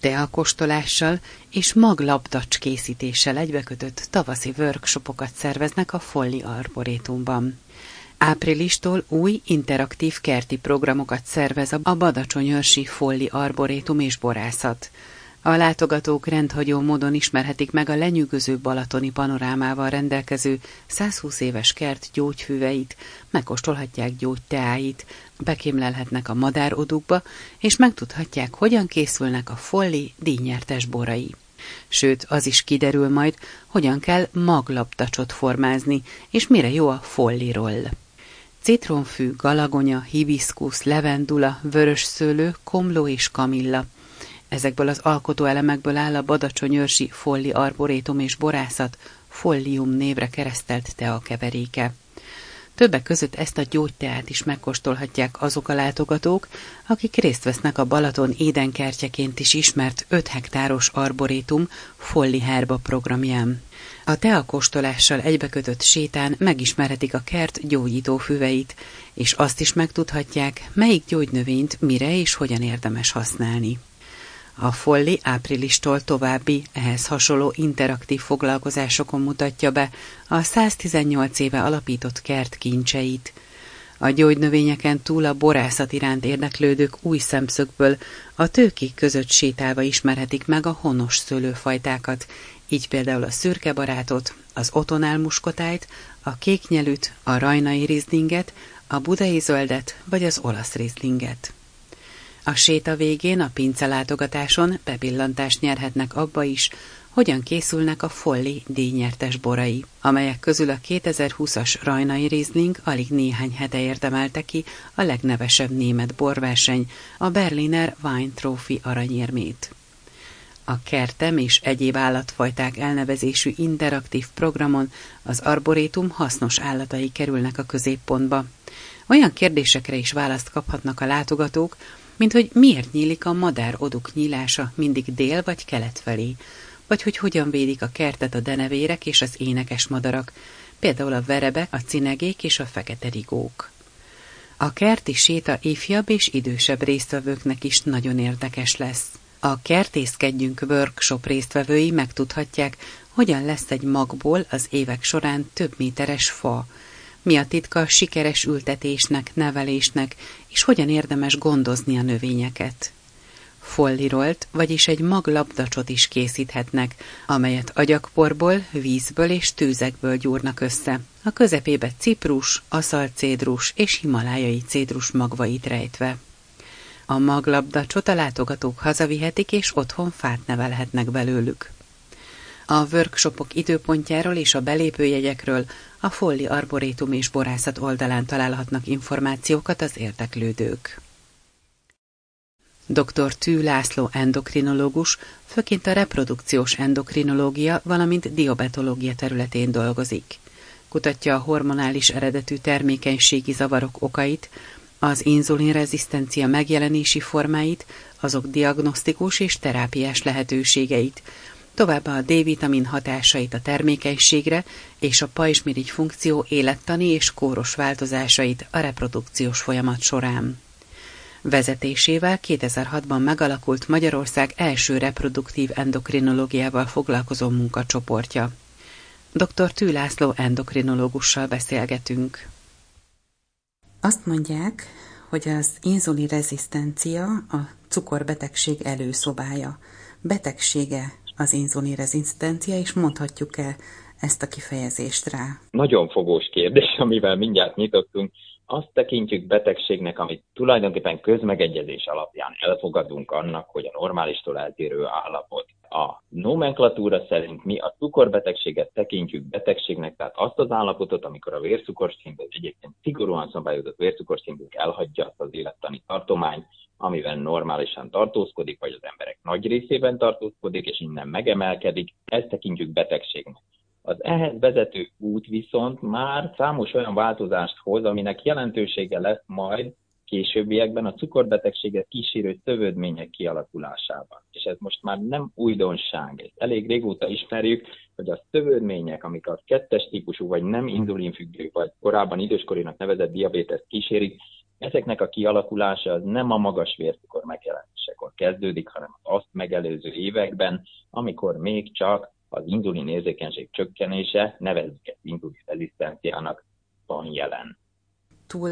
teakostolással és maglabdacs készítéssel egybekötött tavaszi workshopokat szerveznek a Folli Arborétumban. Áprilistól új interaktív kerti programokat szervez a Badacsonyörsi Folli Arborétum és Borászat. A látogatók rendhagyó módon ismerhetik meg a lenyűgöző balatoni panorámával rendelkező 120 éves kert gyógyfüveit, megkóstolhatják gyógyteáit, bekémlelhetnek a madárodukba, és megtudhatják, hogyan készülnek a folli díjnyertes borai. Sőt, az is kiderül majd, hogyan kell maglaptacsot formázni, és mire jó a folliroll. Citronfű, galagonya, hibiszkusz, levendula, vörös komló és kamilla – Ezekből az alkotóelemekből áll a badacsonyörsi folli arborétum és borászat follium névre keresztelt teakeveréke. Többek között ezt a gyógyteát is megkóstolhatják azok a látogatók, akik részt vesznek a Balaton édenkertjeként is ismert 5 hektáros arborétum Folli Herba programján. A teakóstolással egybekötött sétán megismerhetik a kert gyógyító füveit, és azt is megtudhatják, melyik gyógynövényt mire és hogyan érdemes használni. A Folli áprilistól további, ehhez hasonló interaktív foglalkozásokon mutatja be a 118 éve alapított kert kincseit. A gyógynövényeken túl a borászat iránt érdeklődők új szemszögből a tőkék között sétálva ismerhetik meg a honos szőlőfajtákat, így például a szürke barátot, az otonál muskotájt, a kéknyelüt, a rajnai rizlinget, a budai zöldet vagy az olasz rizlinget. A séta végén a pince látogatáson bepillantást nyerhetnek abba is, hogyan készülnek a Folli díjnyertes borai, amelyek közül a 2020-as Rajnai Riesling alig néhány hete érdemelte ki a legnevesebb német borverseny, a Berliner Wine Trophy aranyérmét. A kertem és egyéb állatfajták elnevezésű interaktív programon az arborétum hasznos állatai kerülnek a középpontba. Olyan kérdésekre is választ kaphatnak a látogatók, mint hogy miért nyílik a madár oduk nyílása mindig dél vagy kelet felé, vagy hogy hogyan védik a kertet a denevérek és az énekes madarak, például a verebek, a cinegék és a fekete rigók. A kerti séta ifjabb és idősebb résztvevőknek is nagyon érdekes lesz. A Kertészkedjünk workshop résztvevői megtudhatják, hogyan lesz egy magból az évek során több méteres fa, mi a titka sikeres ültetésnek, nevelésnek, és hogyan érdemes gondozni a növényeket. Follirolt, vagyis egy maglabdacsot is készíthetnek, amelyet agyagporból, vízből és tűzekből gyúrnak össze, a közepébe ciprus, aszalcédrus és himalájai cédrus magvait rejtve. A maglabdacsot a látogatók hazavihetik, és otthon fát nevelhetnek belőlük. A workshopok időpontjáról és a belépőjegyekről a Folli Arborétum és Borászat oldalán találhatnak információkat az érdeklődők. Dr. Tű László endokrinológus főként a reprodukciós endokrinológia, valamint diabetológia területén dolgozik. Kutatja a hormonális eredetű termékenységi zavarok okait, az inzulinrezisztencia megjelenési formáit, azok diagnosztikus és terápiás lehetőségeit, továbbá a D-vitamin hatásait a termékenységre és a pajzsmirigy funkció élettani és kóros változásait a reprodukciós folyamat során. Vezetésével 2006-ban megalakult Magyarország első reproduktív endokrinológiával foglalkozó munkacsoportja. Dr. Tű László endokrinológussal beszélgetünk. Azt mondják, hogy az inzulinrezisztencia a cukorbetegség előszobája. Betegsége az inzulinrezisztencia, és mondhatjuk-e ezt a kifejezést rá? Nagyon fogós kérdés, amivel mindjárt nyitottunk. Azt tekintjük betegségnek, amit tulajdonképpen közmegegyezés alapján elfogadunk annak, hogy a normálistól eltérő állapot. A nomenklatúra szerint mi a cukorbetegséget tekintjük betegségnek, tehát azt az állapotot, amikor a vércukorszintű, egyébként szigorúan szabályozott vércukorszintünk elhagyja az élettani tartományt, amivel normálisan tartózkodik, vagy az emberek nagy részében tartózkodik, és innen megemelkedik, ezt tekintjük betegségnek. Az ehhez vezető út viszont már számos olyan változást hoz, aminek jelentősége lesz majd későbbiekben a cukorbetegséget kísérő szövődmények kialakulásában. És ez most már nem újdonság, ezt elég régóta ismerjük, hogy a szövődmények, amik a kettes típusú vagy nem inzulinfüggő, vagy korábban időskorinak nevezett diabétest kísérik, Ezeknek a kialakulása az nem a magas vércukor megjelenésekor kezdődik, hanem az azt megelőző években, amikor még csak az inzulin érzékenység csökkenése, nevezzük ezt inzulin rezisztenciának, van jelen. Túl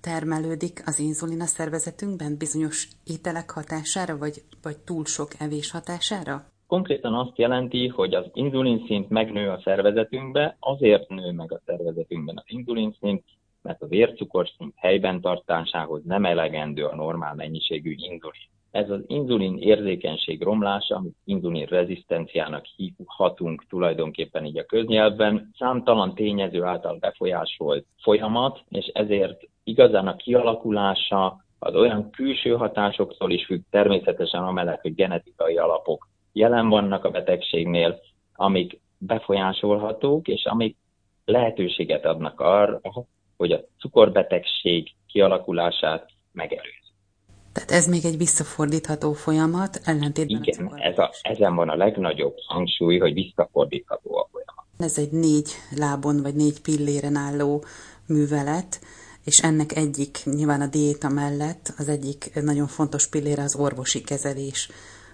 termelődik az inzulin a szervezetünkben bizonyos ételek hatására, vagy, vagy túl sok evés hatására? Konkrétan azt jelenti, hogy az inzulin szint megnő a szervezetünkbe, azért nő meg a szervezetünkben az inzulin szint, mert a vércukorszint helyben tartásához nem elegendő a normál mennyiségű inzulin. Ez az inzulin érzékenység romlása, amit inzulin rezisztenciának hívhatunk tulajdonképpen így a köznyelvben, számtalan tényező által befolyásolt folyamat, és ezért igazán a kialakulása az olyan külső hatásoktól is függ, természetesen amellett, hogy genetikai alapok jelen vannak a betegségnél, amik befolyásolhatók, és amik lehetőséget adnak arra, hogy a cukorbetegség kialakulását megelőz. Tehát ez még egy visszafordítható folyamat, ellentétben Igen, a ez a, ezen van a legnagyobb hangsúly, hogy visszafordítható a folyamat. Ez egy négy lábon vagy négy pilléren álló művelet, és ennek egyik, nyilván a diéta mellett, az egyik nagyon fontos pillére az orvosi kezelés.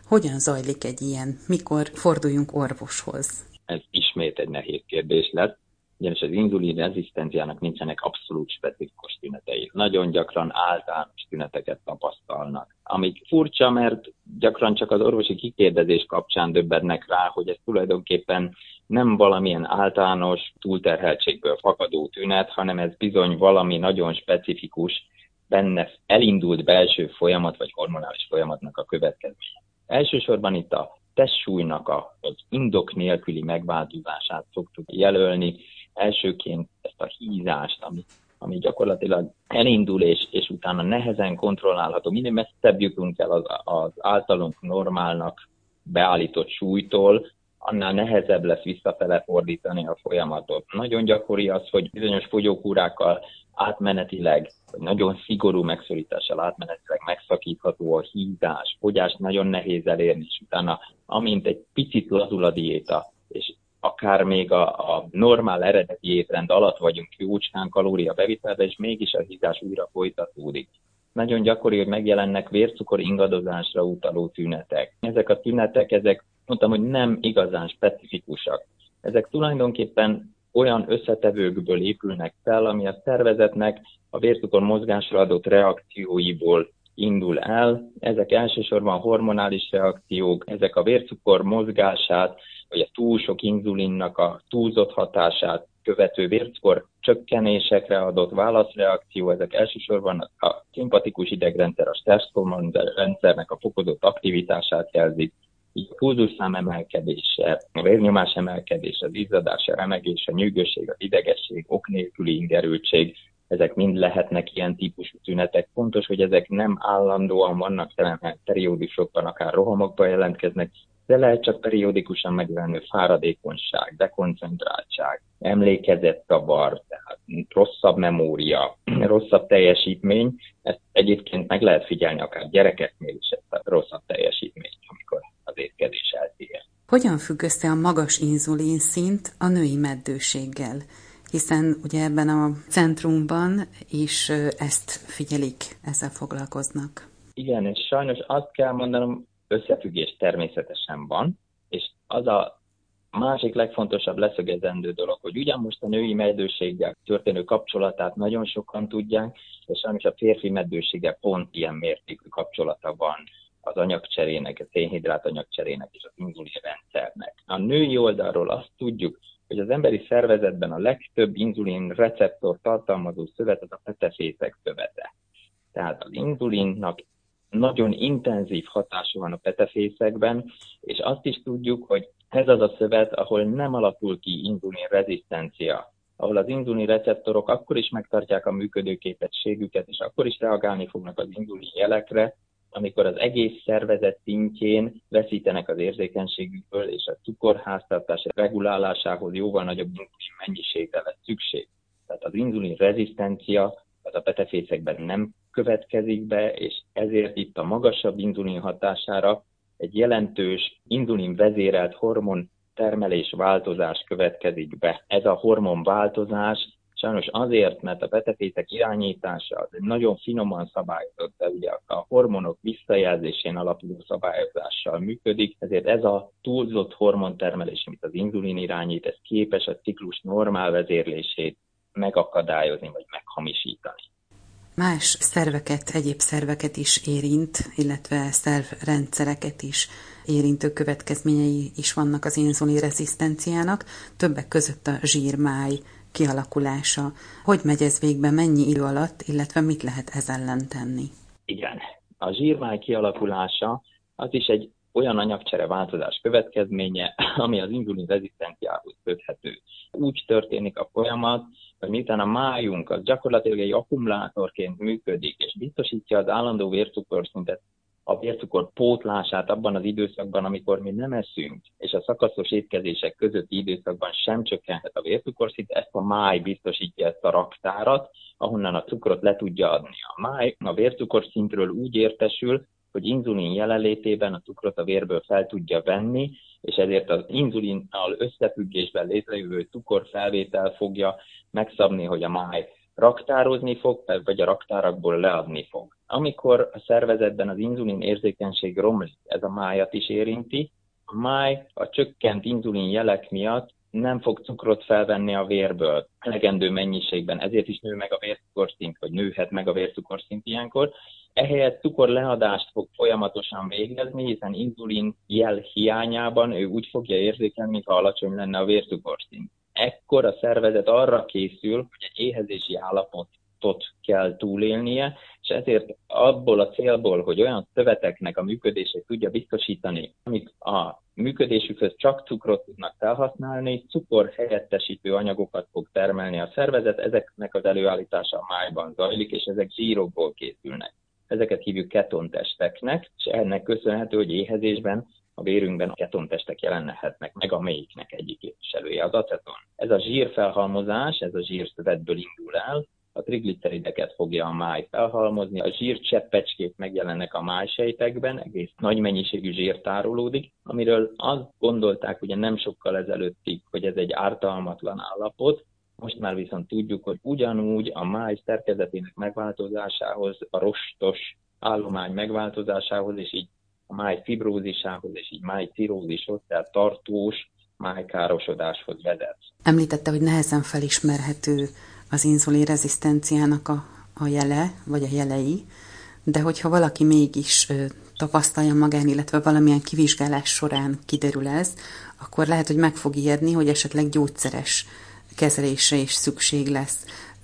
Hogyan zajlik egy ilyen? Mikor forduljunk orvoshoz? Ez ismét egy nehéz kérdés lett ugyanis az inzulin rezisztenciának nincsenek abszolút specifikus tünetei. Nagyon gyakran általános tüneteket tapasztalnak. Amik furcsa, mert gyakran csak az orvosi kikérdezés kapcsán döbbennek rá, hogy ez tulajdonképpen nem valamilyen általános túlterheltségből fakadó tünet, hanem ez bizony valami nagyon specifikus, benne elindult belső folyamat vagy hormonális folyamatnak a következménye. Elsősorban itt a testsúlynak az indok nélküli megváltozását szoktuk jelölni, elsőként ezt a hízást, ami, ami gyakorlatilag elindul, és, és utána nehezen kontrollálható. Minél messzebb jutunk el az, az általunk normálnak beállított súlytól, annál nehezebb lesz visszafele fordítani a folyamatot. Nagyon gyakori az, hogy bizonyos fogyókúrákkal átmenetileg, vagy nagyon szigorú megszorítással átmenetileg megszakítható a hízás, fogyás nagyon nehéz elérni, és utána amint egy picit lazul a diéta, és akár még a, a normál eredeti étrend alatt vagyunk jócskán kalória bevitelbe, és mégis a hízás újra folytatódik. Nagyon gyakori, hogy megjelennek vércukor ingadozásra utaló tünetek. Ezek a tünetek, ezek mondtam, hogy nem igazán specifikusak. Ezek tulajdonképpen olyan összetevőkből épülnek fel, ami a szervezetnek a vércukor mozgásra adott reakcióiból indul el. Ezek elsősorban hormonális reakciók, ezek a vércukor mozgását vagy a túl sok inzulinnak a túlzott hatását követő vércukor csökkenésekre adott válaszreakció, ezek elsősorban a szimpatikus idegrendszer, a stresszhormon rendszernek a fokozott aktivitását jelzik, így a pulzusszám emelkedése, a vérnyomás emelkedése, az izzadás, a remegés, a nyűgösség, az idegesség, ok nélküli ingerültség, ezek mind lehetnek ilyen típusú tünetek. Fontos, hogy ezek nem állandóan vannak jelen, periódusokban, akár rohamokban jelentkeznek, de lehet csak periódikusan megjelenő fáradékonyság, dekoncentráltság, emlékezetzavar, tehát rosszabb memória, rosszabb teljesítmény. Ezt egyébként meg lehet figyelni akár gyerekeknél is, ezt a rosszabb teljesítmény, amikor az étkezés eltér. Hogyan függ össze a magas inzulin szint a női meddőséggel? Hiszen ugye ebben a centrumban is ezt figyelik, ezzel foglalkoznak. Igen, és sajnos azt kell mondanom, összefüggés természetesen van, és az a másik legfontosabb leszögezendő dolog, hogy ugyan most a női meddőséggel történő kapcsolatát nagyon sokan tudják, és sajnos a férfi meddőséggel pont ilyen mértékű kapcsolata van az anyagcserének, a szénhidrát anyagcserének és az inzulin rendszernek. A női oldalról azt tudjuk, hogy az emberi szervezetben a legtöbb inzulin receptor tartalmazó szövet az a petefészek szövete. Tehát az inzulinnak nagyon intenzív hatása van a petefészekben, és azt is tudjuk, hogy ez az a szövet, ahol nem alakul ki inzulin rezisztencia, ahol az inzulin receptorok akkor is megtartják a működőképességüket, és akkor is reagálni fognak az inzulin jelekre, amikor az egész szervezet szintjén veszítenek az érzékenységükből, és a cukorháztartás regulálásához jóval nagyobb inzulin mennyiségre lesz szükség. Tehát az inzulin rezisztencia az a petefészekben nem következik be, és ezért itt a magasabb inzulin hatására egy jelentős inzulin vezérelt hormon termelés változás következik be. Ez a hormon változás Sajnos azért, mert a betefészek irányítása az egy nagyon finoman szabályozott, de ugye a hormonok visszajelzésén alapuló szabályozással működik, ezért ez a túlzott hormontermelés, amit az inzulin irányít, ez képes a ciklus normál vezérlését megakadályozni vagy meghamisítani. Más szerveket, egyéb szerveket is érint, illetve szervrendszereket is érintő következményei is vannak az inzulin rezisztenciának, többek között a zsírmáj kialakulása. Hogy megy ez végbe, mennyi idő alatt, illetve mit lehet ez ellen tenni? Igen, a zsírmáj kialakulása az is egy olyan anyagcsere változás következménye, ami az inzulin rezisztenciához köthető. Úgy történik a folyamat, hogy miután a májunk az gyakorlatilag egy akkumulátorként működik, és biztosítja az állandó vércukorszintet, a vércukor pótlását abban az időszakban, amikor mi nem eszünk, és a szakaszos étkezések közötti időszakban sem csökkenhet a vércukorszint, ezt a máj biztosítja ezt a raktárat, ahonnan a cukrot le tudja adni. A máj a vércukorszintről úgy értesül, hogy inzulin jelenlétében a cukrot a vérből fel tudja venni, és ezért az inzulinnal összefüggésben létrejövő cukorfelvétel fogja megszabni, hogy a máj raktározni fog, vagy a raktárakból leadni fog. Amikor a szervezetben az inzulin érzékenység romlik, ez a májat is érinti, a máj a csökkent inzulin jelek miatt nem fog cukrot felvenni a vérből elegendő mennyiségben, ezért is nő meg a vércukorszint, vagy nőhet meg a vércukorszint ilyenkor. Ehelyett cukorleadást fog folyamatosan végezni, hiszen inzulin jel hiányában ő úgy fogja érzékelni, mintha alacsony lenne a vércukorszint. Ekkor a szervezet arra készül, hogy egy éhezési állapotot kell túlélnie, és ezért abból a célból, hogy olyan szöveteknek a működését tudja biztosítani, amik a működésükhöz csak cukrot tudnak felhasználni, cukor helyettesítő anyagokat fog termelni a szervezet, ezeknek az előállítása a májban zajlik, és ezek zsírokból készülnek. Ezeket hívjuk ketontesteknek, és ennek köszönhető, hogy éhezésben a vérünkben ketontestek jelenhetnek meg, amelyiknek egyik képviselője az aceton. Ez a zsírfelhalmozás, ez a zsírszövetből indul el, a triglicerideket fogja a máj felhalmozni, a zsírcseppecskét megjelennek a májsejtekben, egész nagy mennyiségű zsír tárolódik, amiről azt gondolták ugye nem sokkal ezelőttig, hogy ez egy ártalmatlan állapot, most már viszont tudjuk, hogy ugyanúgy a máj szerkezetének megváltozásához, a rostos állomány megváltozásához, és így a máj fibrózisához, és így máj cirózishoz, tehát tartós májkárosodáshoz vezet. Említette, hogy nehezen felismerhető az inzulin rezisztenciának a, a jele, vagy a jelei, de hogyha valaki mégis ö, tapasztalja magán, illetve valamilyen kivizsgálás során kiderül ez, akkor lehet, hogy meg fog ijedni, hogy esetleg gyógyszeres kezelésre is szükség lesz.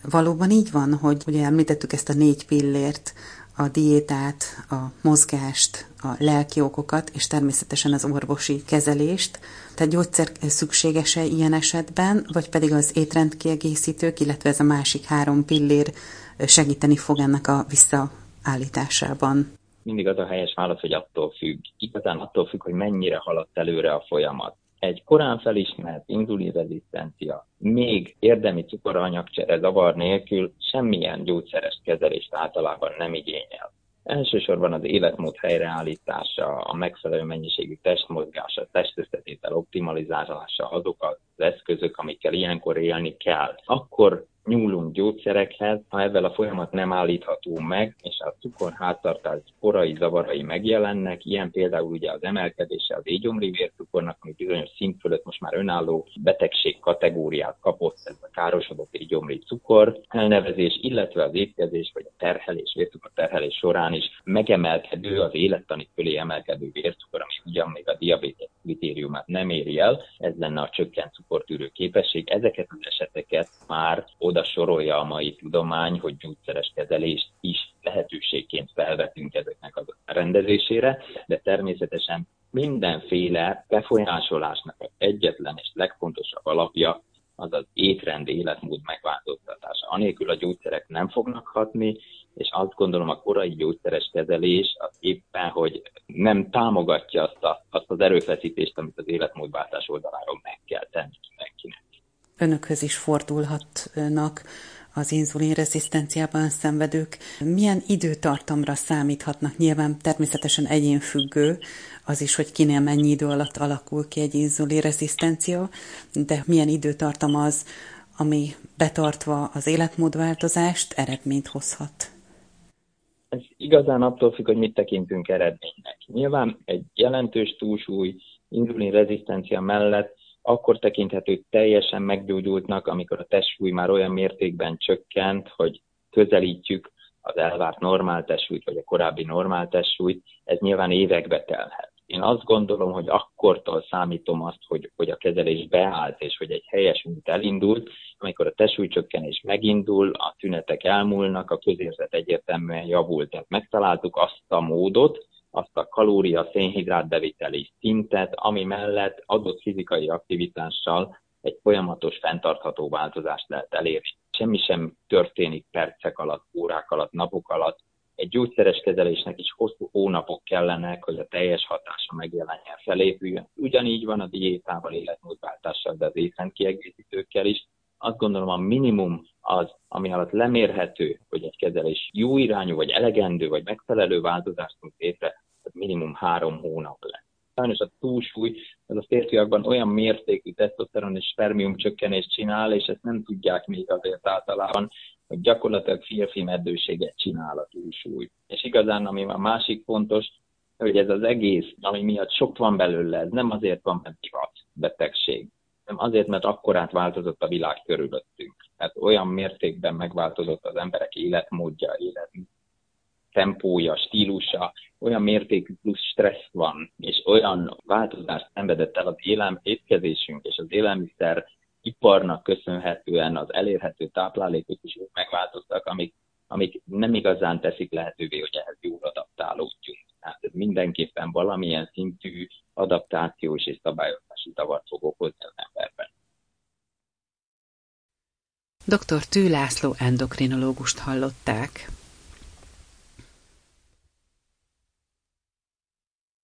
Valóban így van, hogy ugye említettük ezt a négy pillért, a diétát, a mozgást, a lelki okokat, és természetesen az orvosi kezelést. Tehát gyógyszer szükséges-e ilyen esetben, vagy pedig az étrendkiegészítők, illetve ez a másik három pillér segíteni fog ennek a visszaállításában? Mindig az a helyes válasz, hogy attól függ. Igazán attól függ, hogy mennyire haladt előre a folyamat egy korán felismert inzulinrezisztencia még érdemi cukoranyagcsere zavar nélkül semmilyen gyógyszeres kezelést általában nem igényel. Elsősorban az életmód helyreállítása, a megfelelő mennyiségű testmozgása, testösszetétel optimalizálása azok az eszközök, amikkel ilyenkor élni kell. Akkor nyúlunk gyógyszerekhez, ha ebben a folyamat nem állítható meg, és a cukorháztartás korai zavarai megjelennek, ilyen például ugye az emelkedése az égyomri vércukornak, ami bizonyos szint fölött most már önálló betegség kategóriát kapott, ez a károsodott égyomri cukor. Elnevezés, illetve az étkezés vagy a terhelés, vércukor terhelés során is megemelkedő, az élettani fölé emelkedő vércukor, ami ugyan még a diabetes kritériumát nem éri el, ez lenne a csökkent cukortűrő képesség. Ezeket az eseteket már oda sorolja a mai tudomány, hogy gyógyszeres kezelést is lehetőségként felvetünk ezeknek a rendezésére, de természetesen mindenféle befolyásolásnak egyetlen és legfontosabb alapja az az étrend, életmód megváltoztatása. Anélkül a gyógyszerek nem fognak hatni, és azt gondolom a korai gyógyszeres kezelés az éppen, hogy nem támogatja azt, a, azt az erőfeszítést, amit az életmódváltás oldaláról meg kell tenni mindenkinek önökhöz is fordulhatnak az inzulinrezisztenciában szenvedők. Milyen időtartamra számíthatnak? Nyilván természetesen egyénfüggő az is, hogy kinél mennyi idő alatt alakul ki egy inzulinrezisztencia, de milyen időtartam az, ami betartva az életmódváltozást eredményt hozhat? Ez igazán attól függ, hogy mit tekintünk eredménynek. Nyilván egy jelentős túlsúly inzulin rezisztencia mellett akkor tekinthető teljesen meggyógyultnak, amikor a testsúly már olyan mértékben csökkent, hogy közelítjük az elvárt normál testsúlyt, vagy a korábbi normál testsúlyt, ez nyilván évekbe telhet. Én azt gondolom, hogy akkortól számítom azt, hogy, hogy a kezelés beállt, és hogy egy helyes út elindult, amikor a testsúlycsökkenés megindul, a tünetek elmúlnak, a közérzet egyértelműen javult. Tehát megtaláltuk azt a módot, azt a kalória szénhidrát beviteli szintet, ami mellett adott fizikai aktivitással egy folyamatos, fenntartható változást lehet elérni. Semmi sem történik percek alatt, órák alatt, napok alatt. Egy gyógyszeres kezelésnek is hosszú hónapok kellenek, hogy a teljes hatása megjelenjen, felépüljön. Ugyanígy van a diétával, életmódváltással, de az étrend kiegészítőkkel is. Azt gondolom a minimum az, ami alatt lemérhető, hogy egy kezelés jó irányú, vagy elegendő, vagy megfelelő változást tud létre, minimum három hónap lesz sajnos a túlsúly az a férfiakban olyan mértékű tesztoszteron és spermium csökkenést csinál, és ezt nem tudják még azért általában, hogy gyakorlatilag férfi meddőséget csinál a túlsúly. És igazán, ami a másik fontos, hogy ez az egész, ami miatt sok van belőle, ez nem azért van, mert divat betegség, hanem azért, mert akkorát változott a világ körülöttünk. Tehát olyan mértékben megváltozott az emberek életmódja, élet tempója, stílusa, olyan mértékű plusz stressz van, és olyan változást szenvedett el az élelm étkezésünk és az élelmiszer iparnak köszönhetően az elérhető táplálékok is megváltoztak, amik, amik nem igazán teszik lehetővé, hogy ehhez jól adaptálódjunk. Tehát ez mindenképpen valamilyen szintű adaptációs és szabályozási zavart fog okozni az emberben. Dr. Tű László endokrinológust hallották.